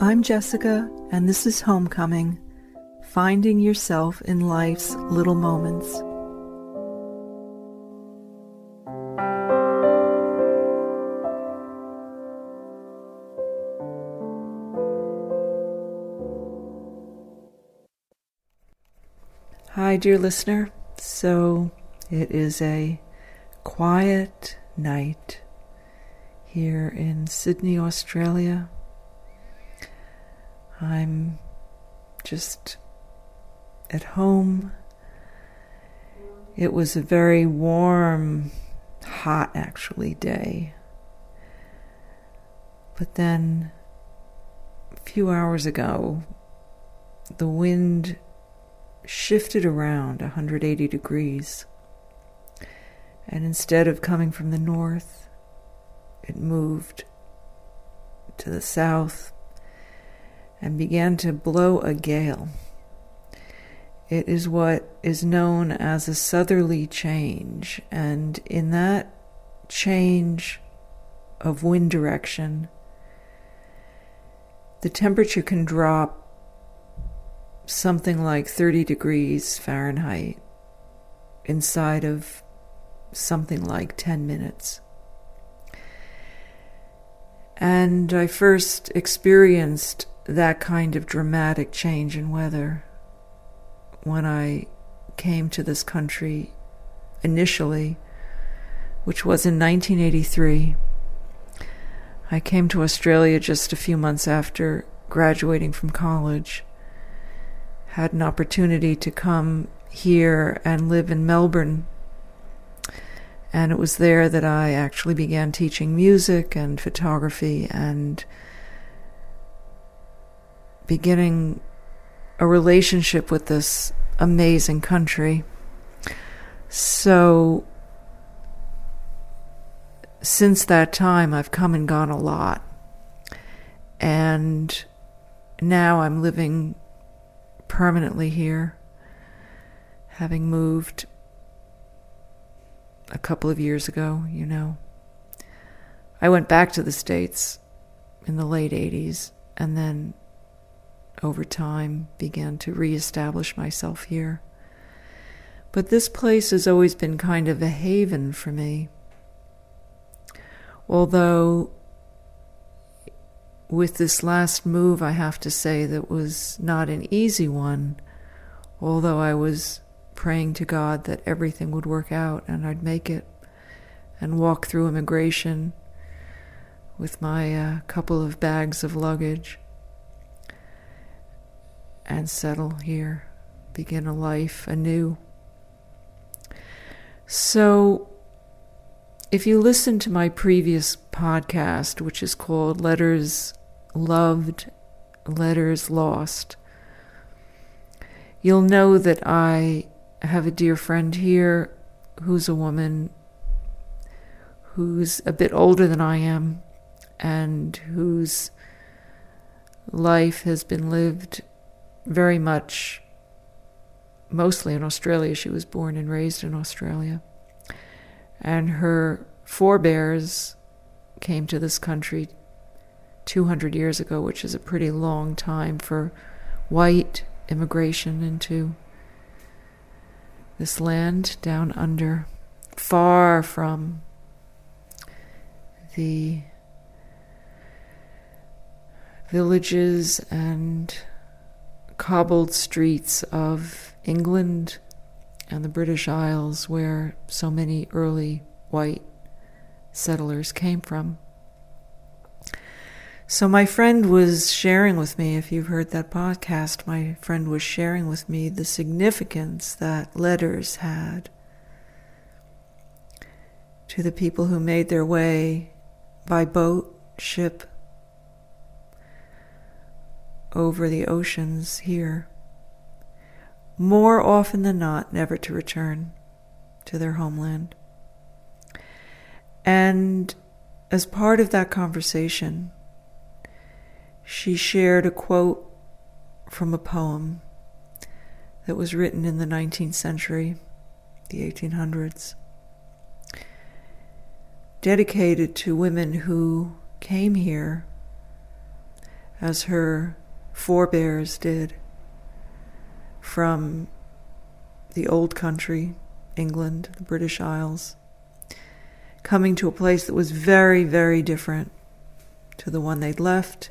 I'm Jessica, and this is Homecoming Finding Yourself in Life's Little Moments. Hi, dear listener. So it is a quiet night here in Sydney, Australia. I'm just at home. It was a very warm, hot actually day. But then a few hours ago, the wind shifted around 180 degrees. And instead of coming from the north, it moved to the south and began to blow a gale. It is what is known as a southerly change, and in that change of wind direction, the temperature can drop something like 30 degrees Fahrenheit inside of something like 10 minutes. And I first experienced that kind of dramatic change in weather when I came to this country initially, which was in 1983. I came to Australia just a few months after graduating from college. Had an opportunity to come here and live in Melbourne and it was there that I actually began teaching music and photography and beginning a relationship with this amazing country. So, since that time, I've come and gone a lot. And now I'm living permanently here, having moved a couple of years ago, you know. I went back to the States in the late 80s and then over time began to reestablish myself here. But this place has always been kind of a haven for me. Although, with this last move, I have to say that was not an easy one, although I was praying to God that everything would work out and I'd make it and walk through immigration with my uh, couple of bags of luggage and settle here, begin a life anew. So, if you listen to my previous podcast, which is called Letters Loved, Letters Lost, you'll know that I have a dear friend here who's a woman who's a bit older than I am and whose life has been lived very much mostly in Australia. She was born and raised in Australia. And her forebears came to this country 200 years ago, which is a pretty long time for white immigration into this land down under, far from the villages and cobbled streets of England and the British Isles, where so many early white settlers came from. So, my friend was sharing with me, if you've heard that podcast, my friend was sharing with me the significance that letters had to the people who made their way by boat, ship, over the oceans here, more often than not, never to return to their homeland. And as part of that conversation, she shared a quote from a poem that was written in the 19th century, the 1800s, dedicated to women who came here as her forebears did from the old country, England, the British Isles, coming to a place that was very, very different to the one they'd left,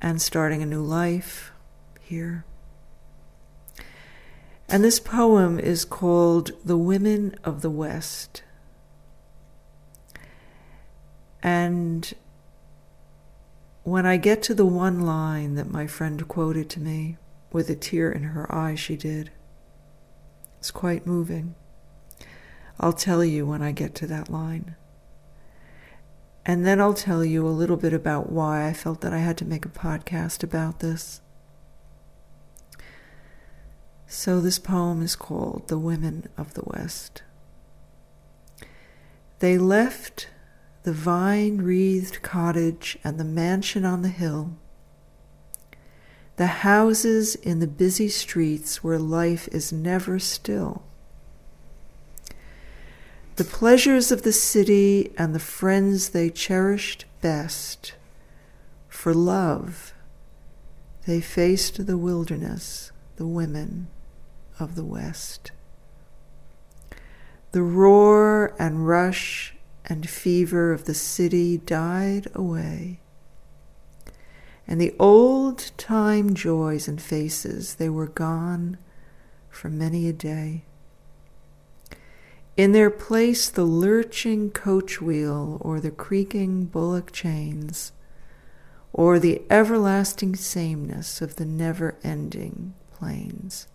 and starting a new life here. And this poem is called The Women of the West. And when I get to the one line that my friend quoted to me, with a tear in her eye, she did, it's quite moving. I'll tell you when I get to that line. And then I'll tell you a little bit about why I felt that I had to make a podcast about this. So, this poem is called The Women of the West. They left the vine wreathed cottage and the mansion on the hill, the houses in the busy streets where life is never still. The pleasures of the city and the friends they cherished best, for love they faced the wilderness, the women of the West. The roar and rush and fever of the city died away, and the old time joys and faces, they were gone for many a day. In their place, the lurching coach wheel or the creaking bullock chains, or the everlasting sameness of the never ending plains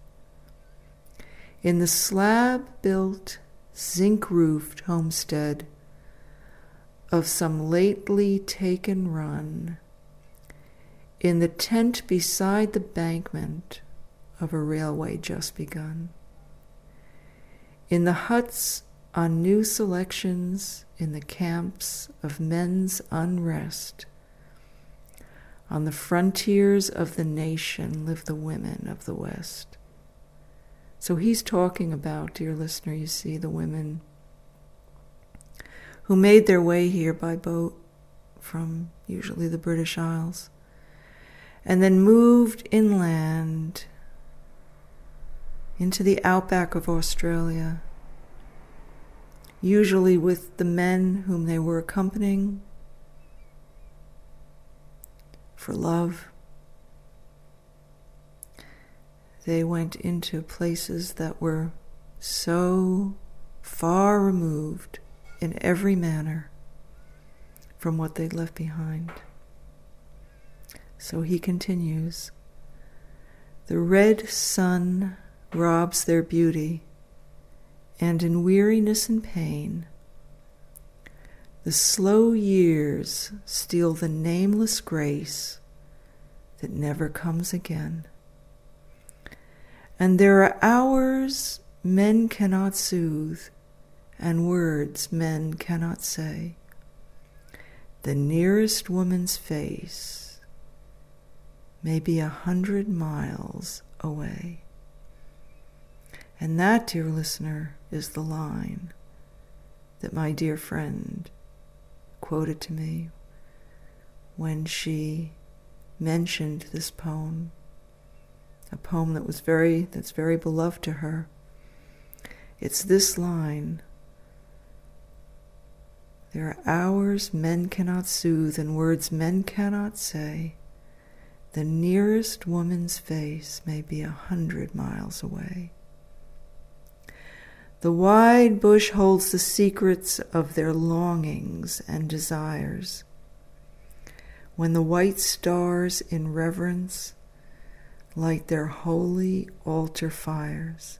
in the slab built, zinc roofed homestead of some lately taken run, in the tent beside the bankment of a railway just begun, in the huts on new selections, in the camps of men's unrest. On the frontiers of the nation live the women of the West. So he's talking about, dear listener, you see, the women who made their way here by boat from usually the British Isles and then moved inland into the outback of Australia, usually with the men whom they were accompanying for love. they went into places that were so far removed in every manner from what they'd left behind. So he continues The red sun robs their beauty, and in weariness and pain, the slow years steal the nameless grace that never comes again. And there are hours men cannot soothe, and words men cannot say. The nearest woman's face may be a hundred miles away. And that, dear listener, is the line that my dear friend quoted to me when she mentioned this poem a poem that was very that's very beloved to her. It's this line. There are hours men cannot soothe and words men cannot say. The nearest woman's face may be a hundred miles away. The wide bush holds the secrets of their longings and desires. When the white stars in reverence light their holy altar fires,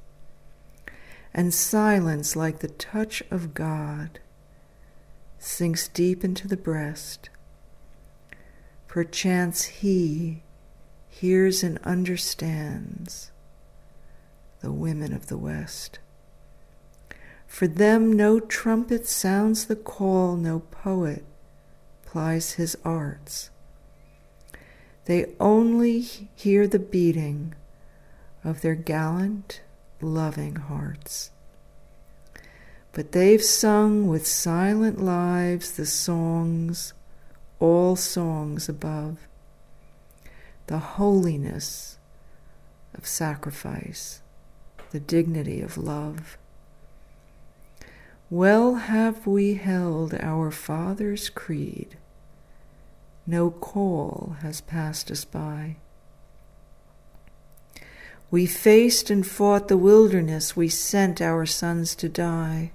and silence like the touch of God sinks deep into the breast. Perchance He hears and understands the women of the West. For them no trumpet sounds the call, no poet plies his arts. They only hear the beating of their gallant, loving hearts. But they've sung with silent lives the songs all songs above, the holiness of sacrifice, the dignity of love. Well have we held our Father's creed, no call has passed us by. We faced and fought the wilderness, we sent our sons to die.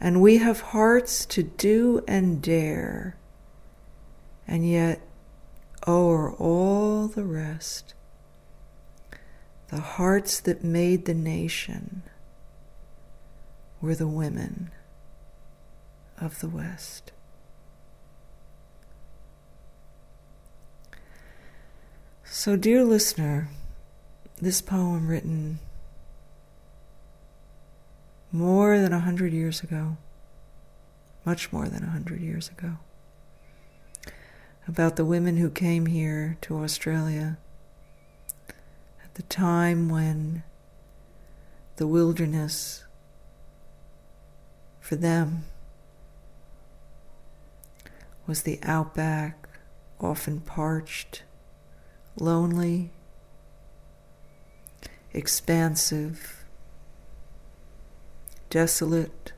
And we have hearts to do and dare, and yet o'er all the rest, the hearts that made the nation were the women of the West. So, dear listener, this poem written more than a hundred years ago, much more than a hundred years ago, about the women who came here to Australia at the time when the wilderness for them was the outback, often parched, lonely, expansive, desolate,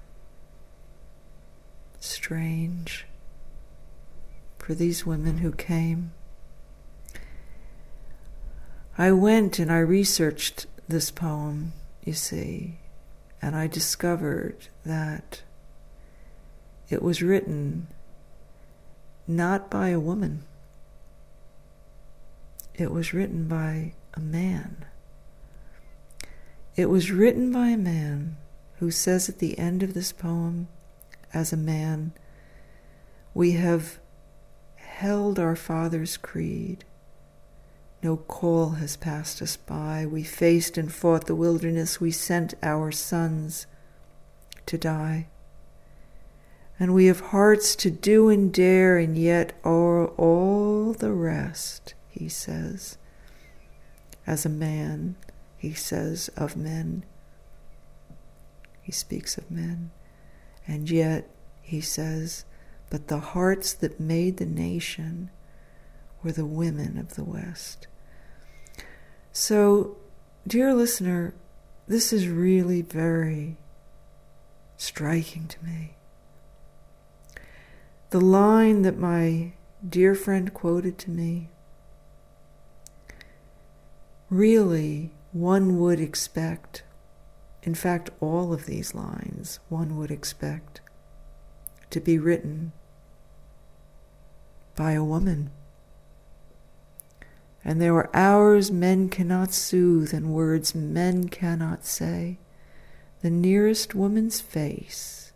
strange for these women who came. I went and I researched this poem, you see, and I discovered that it was written not by a woman, it was written by a man. It was written by a man who says at the end of this poem, as a man, we have held our Father's creed. No call has passed us by. We faced and fought the wilderness. We sent our sons to die. And we have hearts to do and dare, and yet are all the rest, he says, as a man he says of men. He speaks of men. And yet, he says, but the hearts that made the nation were the women of the West. So, dear listener, this is really very striking to me. The line that my dear friend quoted to me really one would expect, in fact, all of these lines, one would expect to be written by a woman. And there are hours men cannot soothe and words men cannot say. The nearest woman's face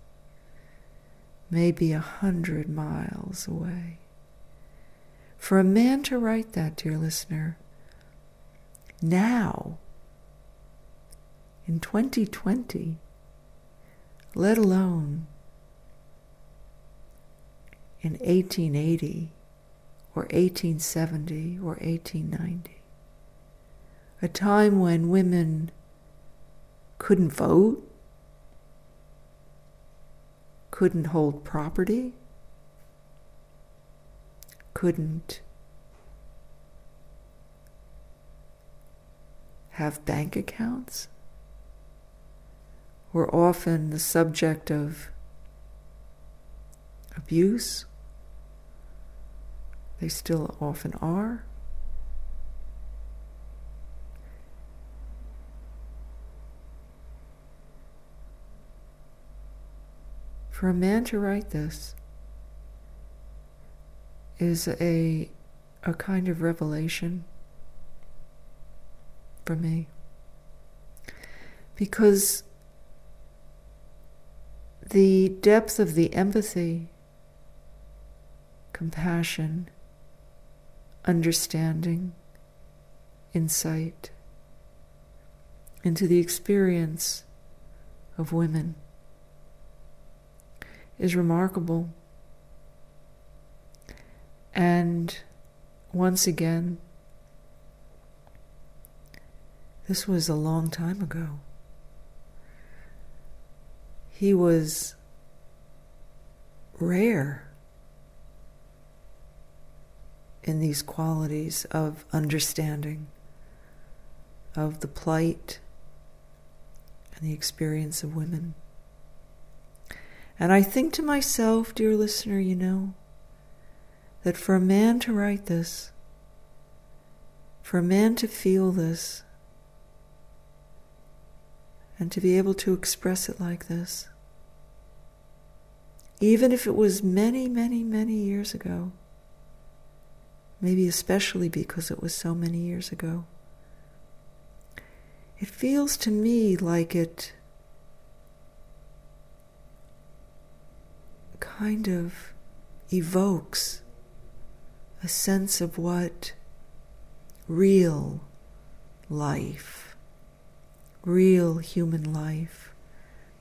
may be a hundred miles away. For a man to write that, dear listener, now in 2020, let alone in 1880 or 1870 or 1890. A time when women couldn't vote, couldn't hold property, couldn't have bank accounts were often the subject of abuse. They still often are. For a man to write this is a, a kind of revelation for me. Because the depth of the empathy, compassion, understanding, insight into the experience of women is remarkable. And once again, this was a long time ago. He was rare in these qualities of understanding of the plight and the experience of women. And I think to myself, dear listener, you know, that for a man to write this, for a man to feel this, and to be able to express it like this, even if it was many, many, many years ago, maybe especially because it was so many years ago, it feels to me like it kind of evokes a sense of what real life, real human life,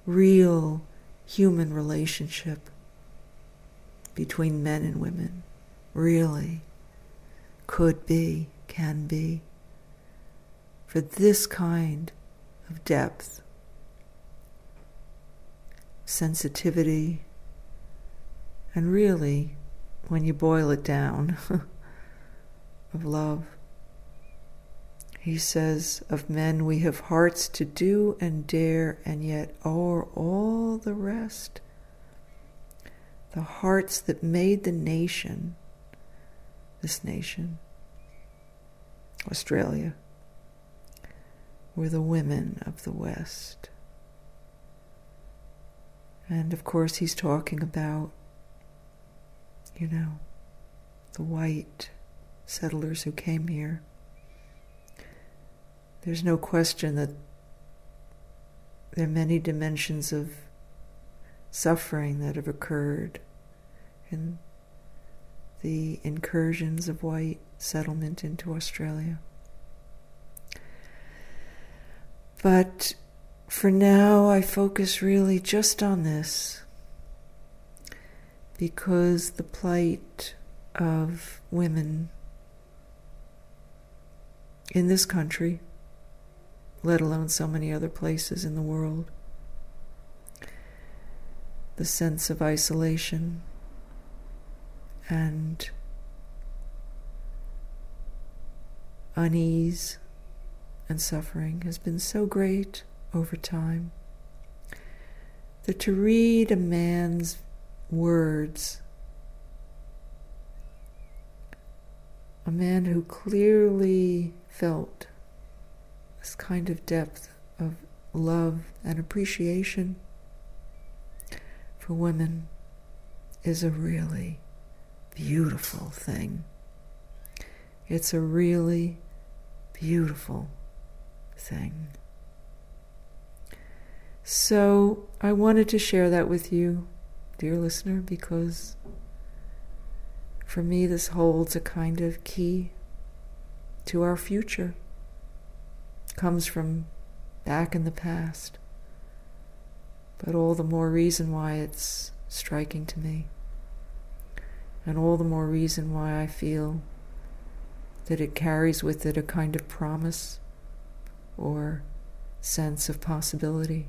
real human relationship between men and women really could be, can be, for this kind of depth, sensitivity, and really, when you boil it down, of love. He says, Of men we have hearts to do and dare, and yet o'er all the rest, the hearts that made the nation, this nation, Australia, were the women of the West. And of course, he's talking about, you know, the white settlers who came here. There's no question that there are many dimensions of suffering that have occurred in the incursions of white settlement into Australia. But for now, I focus really just on this because the plight of women in this country let alone so many other places in the world. The sense of isolation and unease and suffering has been so great over time that to read a man's words, a man who clearly felt this kind of depth of love and appreciation for women is a really beautiful thing. It's a really beautiful thing. So I wanted to share that with you, dear listener, because for me this holds a kind of key to our future comes from back in the past. But all the more reason why it's striking to me. And all the more reason why I feel that it carries with it a kind of promise or sense of possibility.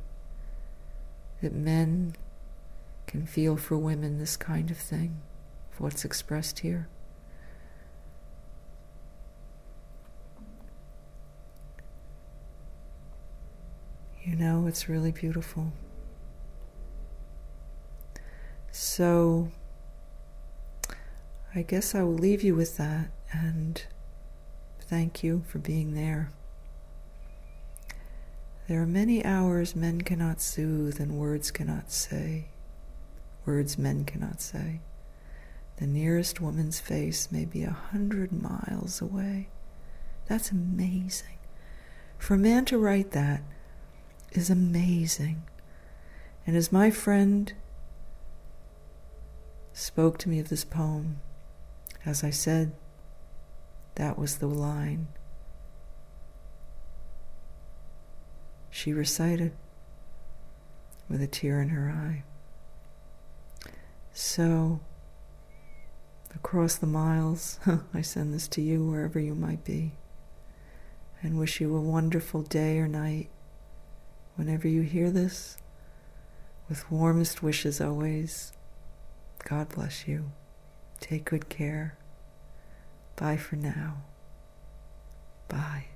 That men can feel for women this kind of thing, what's expressed here. You know, it's really beautiful. So, I guess I will leave you with that and thank you for being there. There are many hours men cannot soothe and words cannot say, words men cannot say. The nearest woman's face may be a hundred miles away. That's amazing. For a man to write that, is amazing. And as my friend spoke to me of this poem, as I said, that was the line she recited with a tear in her eye. So, across the miles, I send this to you wherever you might be, and wish you a wonderful day or night whenever you hear this, with warmest wishes always, God bless you. Take good care. Bye for now. Bye.